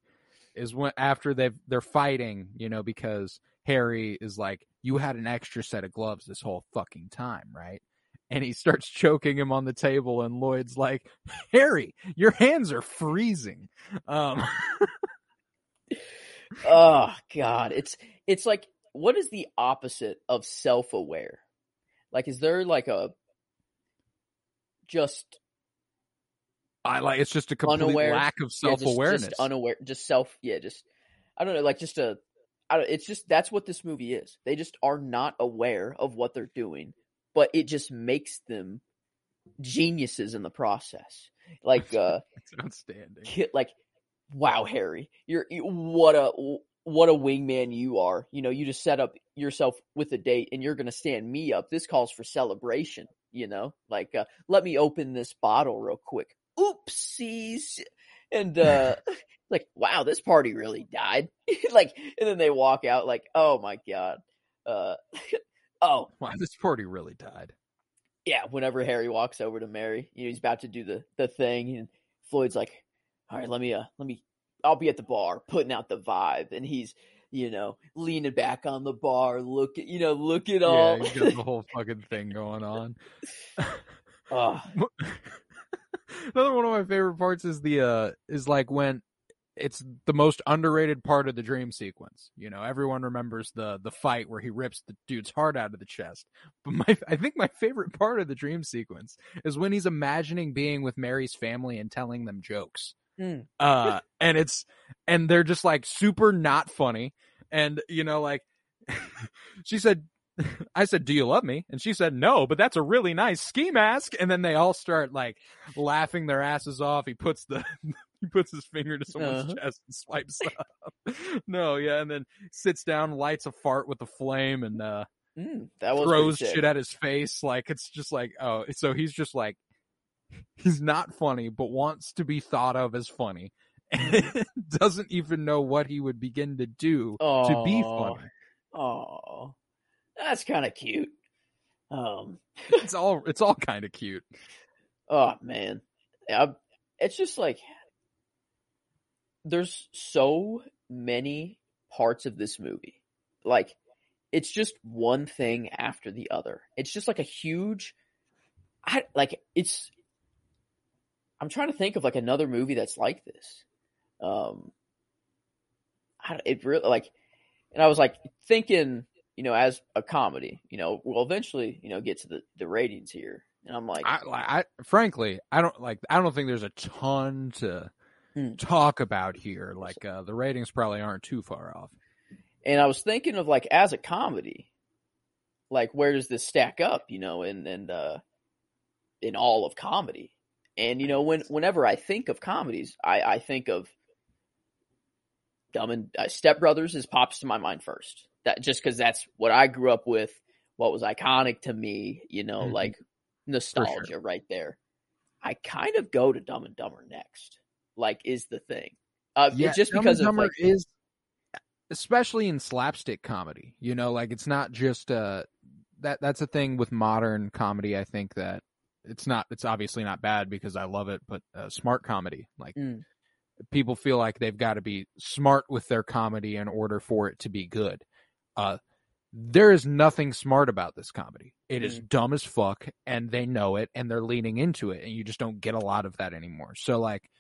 is when after they've they're fighting, you know, because Harry is like, You had an extra set of gloves this whole fucking time, right? And he starts choking him on the table and Lloyd's like, Harry, your hands are freezing. Um oh God, it's it's like what is the opposite of self aware? Like, is there like a just I like it's just a complete Unaware. lack of self just- awareness. just, unaware, just self, yeah, just I don't know, like just a, I don't, it's just that's what this movie is. They just are not aware of what they're doing, but it just makes them geniuses in the process. Like, uh, it's outstanding. like, wow, Harry, you're you, what a what a wingman you are. You know, you just set up yourself with a date, and you're gonna stand me up. This calls for celebration. You know, like, uh, let me open this bottle real quick. Oopsies, and uh, like, wow, this party really died. like, and then they walk out like, oh my god. Uh, oh, Wow, this party really died. yeah, whenever Harry walks over to Mary, you know, he's about to do the the thing, and Lloyd's like, "All right, let me, uh, let me, I'll be at the bar, putting out the vibe," and he's, you know, leaning back on the bar, look at, you know, look at all. Yeah, the whole fucking thing going on. oh, Another one of my favorite parts is the uh is like when it's the most underrated part of the dream sequence. You know, everyone remembers the the fight where he rips the dude's heart out of the chest. But my I think my favorite part of the dream sequence is when he's imagining being with Mary's family and telling them jokes. Mm. Uh and it's and they're just like super not funny and you know like she said I said, "Do you love me?" And she said, "No, but that's a really nice ski mask." And then they all start like laughing their asses off. He puts the he puts his finger to someone's Uh-huh. chest and swipes up. no, yeah, and then sits down, lights a fart with a flame, and uh, mm, that was throws shit at his face. Like it's just like, oh, so he's just like he's not funny, but wants to be thought of as funny. Doesn't even know what he would begin to do to be funny. Oh, that's kind of cute. Um, It's all it's all kind of cute. Oh man, I, it's just like there's so many parts of this movie. Like it's just one thing after the other. It's just like a huge. I like it's. I'm trying to think of like another movie that's like this. Um, I, it really like, and I was like thinking, you know, as a comedy, you know, we'll eventually, you know, get to the the ratings here, and I'm like, I, I frankly, I don't like. I don't think there's a ton to Hmm. talk about here. Like uh, the ratings probably aren't too far off. And I was thinking of like as a comedy, like where does this stack up, you know, and and uh in all of comedy. And you know, when whenever I think of comedies, I I think of Dumb and uh, Step Brothers is pops to my mind first. That just because that's what I grew up with, what was iconic to me, you know, Mhm. like nostalgia right there. I kind of go to Dumb and Dumber next. Like, is the thing. Uh, yeah, just Dumb and because of Dumber like, is especially in slapstick comedy. You know, like it's not just uh that that's a thing with modern comedy. I think that it's not. It's obviously not bad because I love it, but uh, smart comedy, like Mm. people feel like they've got to be smart with their comedy in order for it to be good. Uh, there is nothing smart about this comedy. It is dumb as fuck, and they know it, and they're leaning into it, and you just don't get a lot of that anymore. So, like,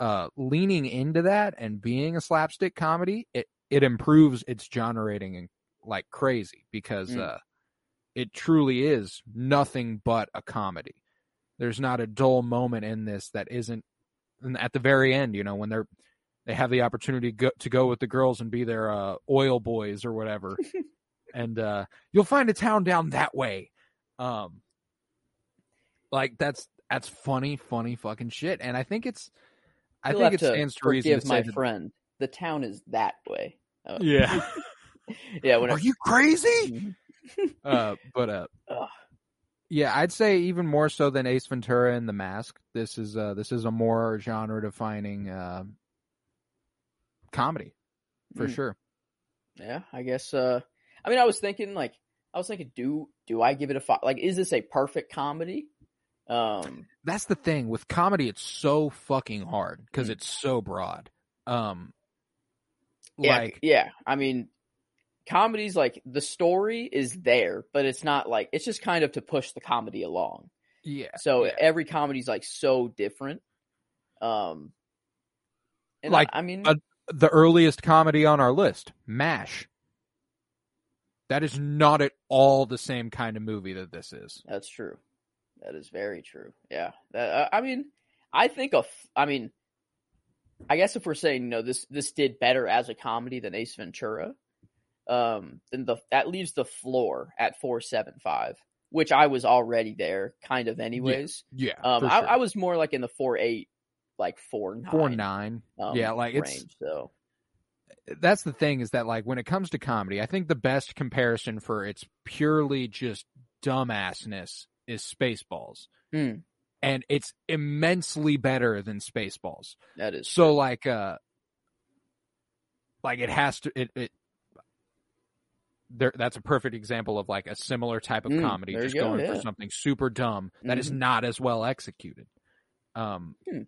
uh, leaning into that and being a slapstick comedy, it it improves its genre rating and like crazy because Mm. uh, it truly is nothing but a comedy. There's not a dull moment in this that isn't and at the very end, you know, when they're they have the opportunity go, to go with the girls and be their uh, oil boys or whatever, and uh, you'll find a town down that way. Um, like that's that's funny, funny fucking shit, and I think it's, I You'll think have it stands to reason to my that- friend. The town is that way. Uh, yeah. yeah. When Are you crazy? Mhm. uh, but uh, Ugh. yeah, I'd say even more so than Ace Ventura and The Mask. This is uh, this is a more genre defining uh, comedy for Mm. sure. Yeah, I guess. Uh, I mean, I was thinking like, I was thinking, do do I give it a five? Like, is this a perfect comedy? Um, That's the thing with comedy. It's so fucking hard because Mm. it's so broad. Um, yeah, like yeah. I mean, comedies like the story is there, but it's not like it's just kind of to push the comedy along. yeah, So yeah. every comedy's like so different. Um, and Like, I, I mean, a- the earliest comedy on our list, Mash. That is not at all the same kind of movie that this is. That's true. That is very true. Yeah. That, uh, I mean, I think of. I mean, I guess if we're saying you know this this did better as a comedy than Ace Ventura, um, then the that leaves the floor at four seven five, which I was already there, kind of anyways. Yeah, um, for I, sure. I was more like in the four eight, like four nine, four nine. um, yeah, like it's. So that's the thing is that like when it comes to comedy, I think the best comparison for its purely just dumbassness is Spaceballs. Hmm. And it's immensely better than Spaceballs. that is So like uh like it has to it, it there that's a perfect example of like a similar type of Mm, comedy just go, going yeah. for something super dumb that is Mhm. not as well executed. Um That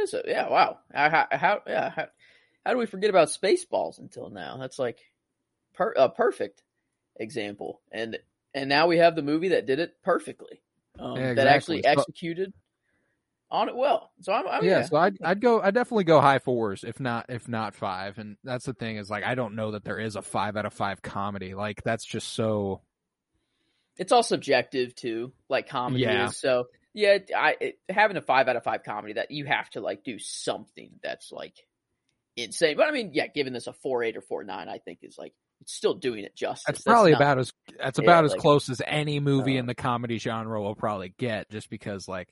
is a, yeah, wow. How, how, yeah, how, how do we forget about Spaceballs until now? That's like per, a perfect example. And and now we have the movie that did it perfectly. Um, Yeah, That actually executed on it well. So I'm, I'm yeah, yeah. so I'd I'd go I'd definitely go high fours if not if not five. And that's the thing is like I don't know that there is a five out of five comedy. Like that's just so it's all subjective too, like comedy Yeah. is. So yeah, I it, having a five out of five comedy that you have to like do something that's like insane. But I mean, yeah, giving this a four eight or four nine, I think is like it's still doing it justice. that's probably not- about as that's Yeah, about as like- close as any movie uh, in the comedy genre will probably get just because like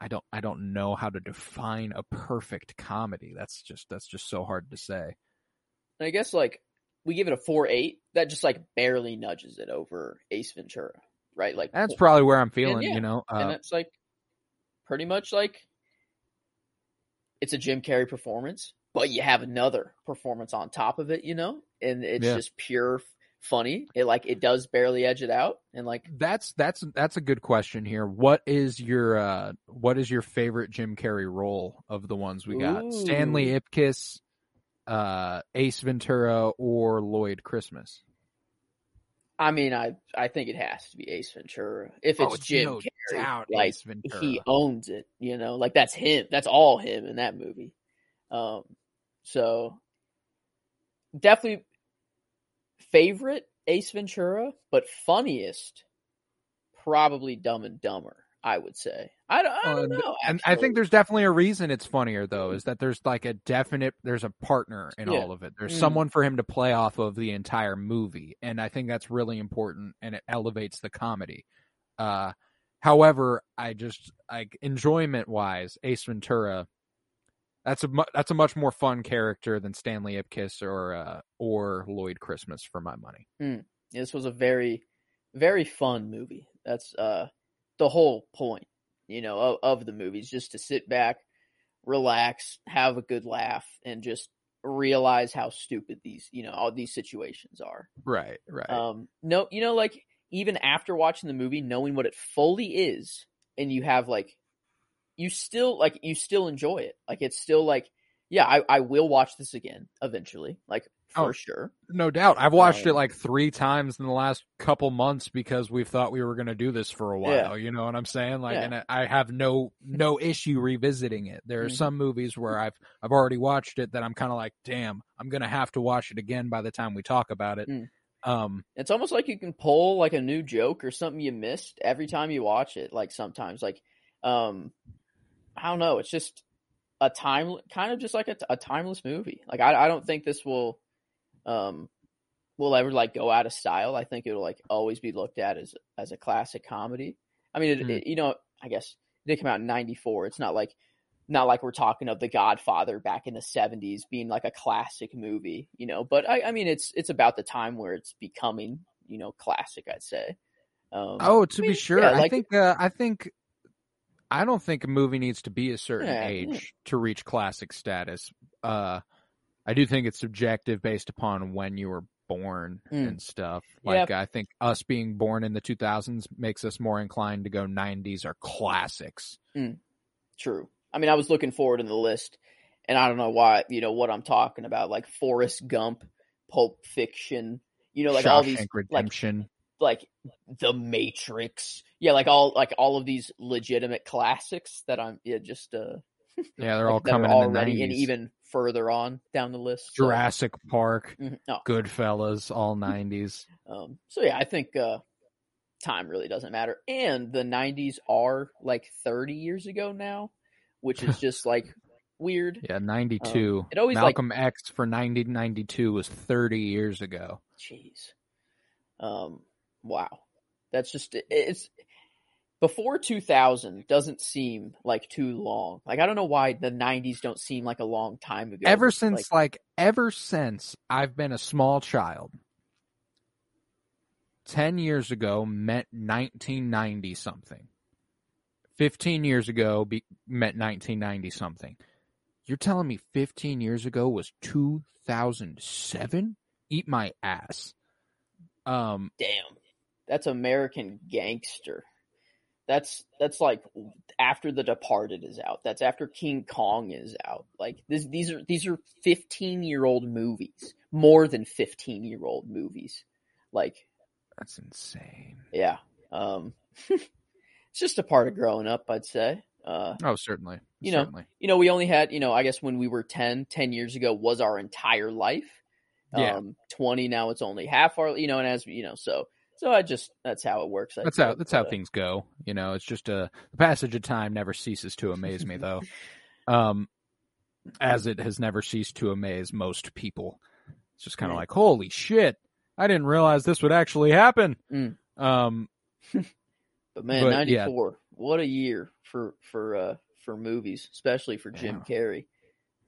I don't I don't know how to define a perfect comedy. That's just that's just so hard to say. I guess like we give it a four eight, that just like barely nudges it over Ace Ventura, right? Like That's probably where I'm feeling, yeah, you know. and Uh, it's like pretty much like it's a Jim Carrey performance, but you have another performance on top of it, you know, and it's Yeah. just pure funny. It like it does barely edge it out, and like that's that's that's a good question here. What is your uh what is your favorite Jim Carrey role of the ones we got? Stanley Ooh. Ipkiss, uh Ace Ventura or Lloyd Christmas? I mean, I I think it has to be Ace Ventura. If Oh, it's, it's Jim no Carrey, like Ace Ventura. he owns it. You know, like that's him. That's all him in that movie. Um, so definitely favorite Ace Ventura, but funniest probably Dumb and Dumber. I would say. I don't, I don't And- know. and I think there's definitely a reason it's funnier though, is that there's like a definite there's a partner in Yeah. all of it. There's Mm. someone for him to play off of the entire movie, and I think that's really important, and it elevates the comedy. Uh, however, I just like enjoyment wise, Ace Ventura. That's a mu- that's a much more fun character than Stanley Ipkiss or uh, or Lloyd Christmas for my money. This was a very, very fun movie. That's uh the whole point, you know, of, of the movies, just to sit back, relax, have a good laugh, and just realize how stupid these, you know, all these situations are. Right, right. Um, no, you know, like even after watching the movie, knowing what it fully is, and you have like, you still like, you still enjoy it. Like it's still like, yeah, I, I will watch this again eventually, like for Oh, sure. no doubt. I've watched it um, like three times in the last couple months because we've thought we were going to do this for a while. Yeah. You know what I'm saying? Like, Yeah. and I- have no no issue revisiting it. There are Mhm. some movies where I've I've already watched it that I'm kind of like, damn, I'm gonna have to watch it again by the time we talk about it. Mm. Um, It's almost like you can pull like a new joke or something you missed every time you watch it. Like sometimes, like, um, I don't know. It's just a time, kind of just like a, a timeless movie. Like I, I don't think this will, um, will ever like go out of style. I think it'll like always be looked at as as a classic comedy. I mean, it, Hmm. it- you know, I guess it did come out in '94. It's not like not like we're talking of The Godfather back in the '70s being like a classic movie, you know. But I, I mean, it's it's about the time where it's becoming, you know, classic. I'd say. Um, oh, to I mean, be sure, yeah, I think uh, I think I don't think a movie needs to be a certain Yeah, age yeah. to reach classic status. Uh, I do think it's subjective based upon when you were born Mm. and stuff. Like I think us being born in the 2000s makes us more inclined to go 90s are classics. True. I mean, I was looking forward in the list, and I don't know why, you know, what I'm talking about, like Forrest Gump, Pulp Fiction, you know, like all these, Shawshank like Redemption. like The Matrix, yeah, like all like all of these legitimate classics that I'm yeah just uh yeah, they're all like, that are coming in the already 90s. and even further on down the list. so- Jurassic Park, Mhm. No, Goodfellas, all 90s. Um, so yeah, I think uh, time really doesn't matter. And the '90s are like 30 years ago now, which is just like weird. Yeah, 92. Um, it always, like- Malcolm X for 1992 was 30 years ago. Jeez. Um, wow, that's just it- it's before 2000 doesn't seem like too long. Like I don't know why the 90s don't seem like a long time ago. ever Like, since like, ever since I've been a small child. 10 years ago meant 1990 something. 15 years ago be, meant 1990 something. You're telling me 15 years ago was 2007? Eat my ass. Um damn, that's American Gangster. That's that's like after The Departed is out. That's after King Kong is out. Like this, these are these are fifteen year old movies, more than fifteen year old movies. Like that's insane. yeah, um, it's just a part of growing up, I'd say. Uh, Oh, certainly. You know, certainly. you know, we only had, you know, I guess when we were 10, 10 years ago was our entire life. Yeah. Um, 20 now it's only half our, you know, and as, you know, so, so I just, that's how it works. I That's how that's how uh, things go. You know, it's just a the passage of time never ceases to amaze me though. Um as it has never ceased to amaze most people. It's just kind of Right. like, holy shit, I didn't realize this would actually happen. Mm. Um But man, But, yeah. 94, what a year for, for, uh, for movies, especially for Jim Carrey.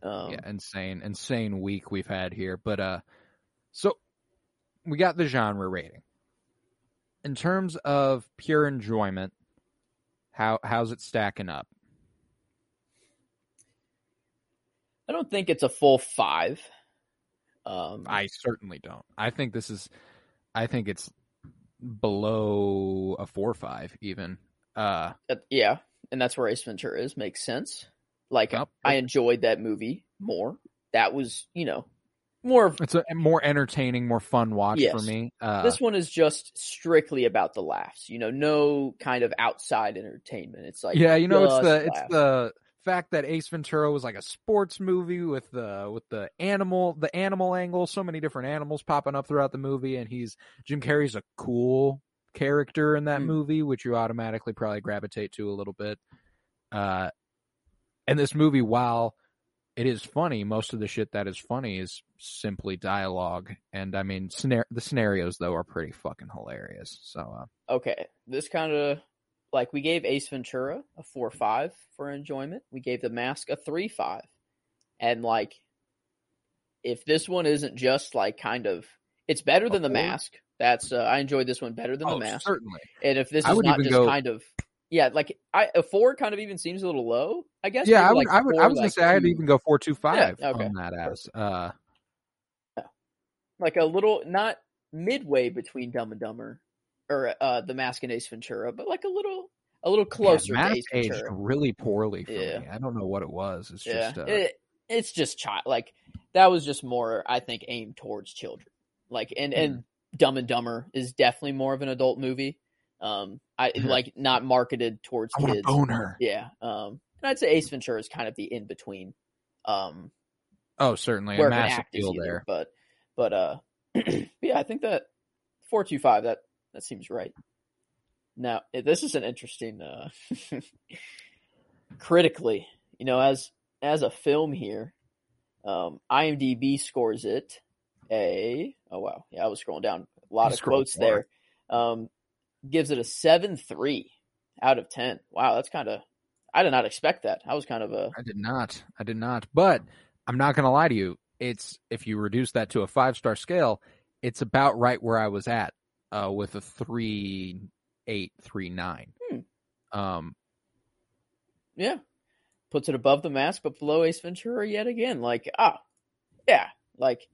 Um, yeah, insane, insane week we've had here. But uh so we got the genre rating. In terms of pure enjoyment, how how's it stacking up? I don't think it's a full five. Um, I certainly don't. I think this is I think it's below a four or five even. Uh Uh, yeah, and that's where Ace Ventura is. Makes sense. Like Yep. I enjoyed that movie more. That was, you know, more it's a more entertaining, more fun watch for me. Uh this one is just strictly about the laughs. You know, no kind of outside entertainment. It's like yeah, you know, it's the it's the fact that Ace Ventura was like a sports movie with the with the animal the animal angle, so many different animals popping up throughout the movie, and he's Jim Carrey's a cool character in that Mm. movie, which you automatically probably gravitate to a little bit. Uh, and this movie, while it is funny, most of the shit that is funny is simply dialogue, and I mean, scenar- the scenarios though are pretty fucking hilarious. So, uh, okay. This kind of like we gave Ace Ventura a four five for enjoyment. We gave The Mask a three five. and like if this one isn't just like kind of it's better than the mask. That's uh, I enjoyed this one better than oh, the mask. certainly. And if this I is not just go- kind of yeah, like I a four kind of even seems a little low. I guess. Yeah, I would. like I would. I four, was gonna like say I'd even go four two five Yeah, okay. on that as. Uh, like a little not midway between Dumb and Dumber or uh the Mask and Ace Ventura, but like a little a little closer yeah, to Mask Ace aged Ventura. really poorly for Yeah. me. I don't know what it was. It's yeah, just. Uh, it, it's just child like that was just more I think aimed towards children. Like and Mm-hmm. and Dumb and Dumber is definitely more of an adult movie. Um, I Yeah. like not marketed towards I kids. bone her. Yeah. Um, and I'd say Ace Ventura is kind of the in between. Um, Oh, certainly a massive deal either, there. But but uh yeah, I think that four two five that that seems right. Now eh, this is an interesting uh critically, you know, as as a film here, um IMDB scores it a oh wow, yeah, I was scrolling down a lot You of quotes more. there. Um gives it a seven three out of ten. Wow, that's kind of I did not expect that. I was kind of a I did not. I did not. But I'm not going to lie to you. It's if you reduce that to a five star scale, it's about right where I was at uh, with a three eight three nine. Hmm. Um, Yeah. Puts it above the mask, but below Ace Ventura yet again. Like, ah, yeah. Like,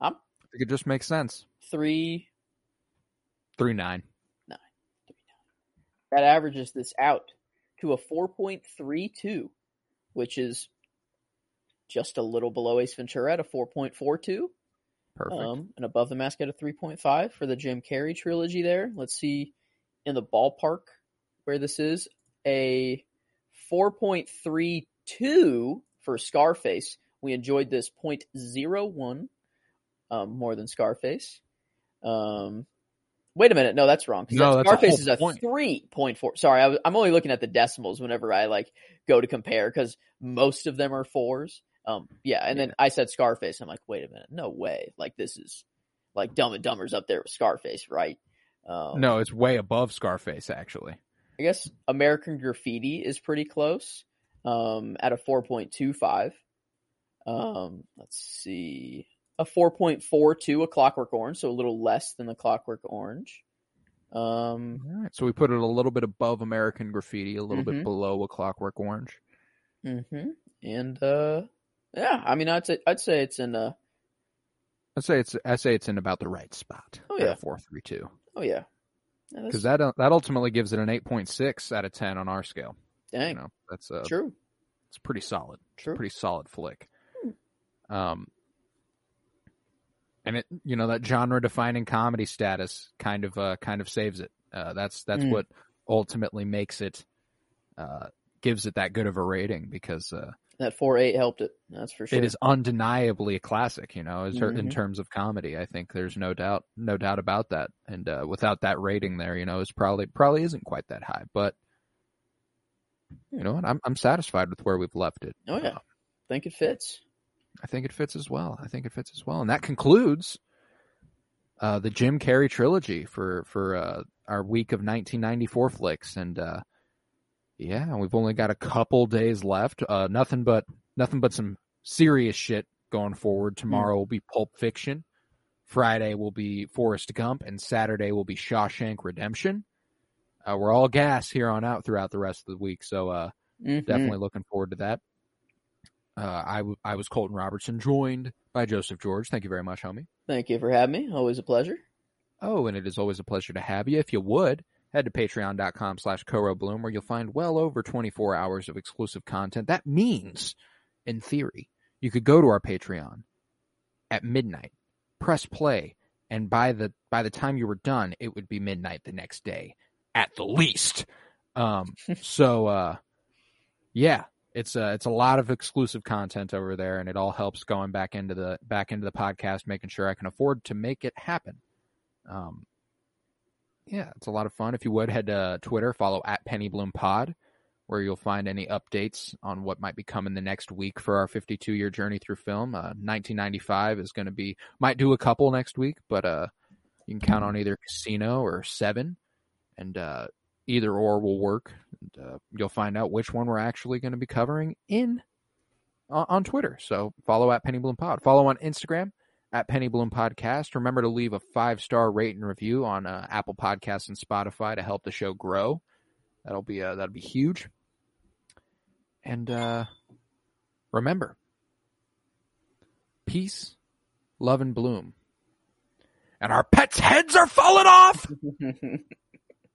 I think it just makes sense. three, Three nine. That averages this out to a 4.32, which is just a little below Ace Ventura at a 4.42. Perfect. Um, and above the mask at a 3.5 for the Jim Carrey trilogy there. Let's see in the ballpark where this is. A 4.32 for Scarface. We enjoyed this 0.01 um, more than Scarface. Um, wait a minute. No, that's wrong. No, that's Scarface is a point. 3.4. Sorry, I was, I'm only looking at the decimals whenever I like go to compare because most of them are fours. Um, yeah, and then I said Scarface. I'm like, wait a minute, no way. Like this is like Dumb and Dumber's up there with Scarface, right? Um, no, it's way above Scarface actually. I guess American Graffiti is pretty close um, at a 4.25. Um, let's see. A 4.42, a Clockwork Orange, so a little less than the Clockwork Orange. Um, All right, so we put it a little bit above American Graffiti, a little Mhm. bit below a Clockwork Orange. mm-hmm. And uh, yeah, I mean, I'd say I'd say it's in uh I'd say it's I say it's in about the right spot. Oh, yeah. four three two. oh yeah, Yeah, Because that uh, that ultimately gives it an eight point six out of ten on our scale. dang You know, that's uh, true, it's pretty solid. true. pretty solid flick. Hmm. Um, and it, you know, that genre defining comedy status kind of, uh, kind of saves it. Uh, that's, that's Mm. what ultimately makes it, uh, gives it that good of a rating because, uh, That four eight helped it. That's for sure. it is undeniably a classic, you know, as ter- in terms of comedy. I think there's no doubt, no doubt about that. And, uh, without that rating there, you know, it's probably, probably isn't quite that high, but you know what? I'm, I'm satisfied with where we've left it. Oh yeah, think it fits. I think it fits as well. I think it fits as well, and that concludes uh, the Jim Carrey trilogy for for uh, our week of 1994 flicks. And uh, yeah, we've only got a couple days left. Uh, nothing but nothing but some serious shit going forward. Tomorrow will be Pulp Fiction. Friday will be Forrest Gump, and Saturday will be Shawshank Redemption. Uh, we're all gas here on out throughout the rest of the week, so uh, Mhm. definitely looking forward to that. Uh, I, w- I was Colton Robertson, joined by Joseph George. Thank you very much, homie. Thank you for having me. Always a pleasure. Oh, and it is always a pleasure to have you. If you would, head to patreon.com slash Bloom, where you'll find well over 24 hours of exclusive content. That means, in theory, you could go to our Patreon at midnight, press play, and by the by the time you were done, it would be midnight the next day, at the least. Um, so uh, yeah, it's a it's a lot of exclusive content over there, and it all helps going back into the back into the podcast, making sure I can afford to make it happen. Um, yeah, it's a lot of fun. If you would head to Twitter, follow at Penny Bloom Pod, where you'll find any updates on what might be coming the next week for our 52 year journey through film. Uh, 1995 is going to be might do a couple next week, but uh, you can count on either Casino or Seven, and uh, either or will work. And, uh, you'll find out which one we're actually going to be covering in on, on Twitter. So follow at Penny Bloom Pod. Follow on Instagram at Penny Bloom Podcast. Remember to leave a five star rate and review on uh, Apple Podcasts and Spotify to help the show grow. That'll be uh, that'll be huge. And uh, remember, peace, love, and bloom. And our pets' heads are falling off.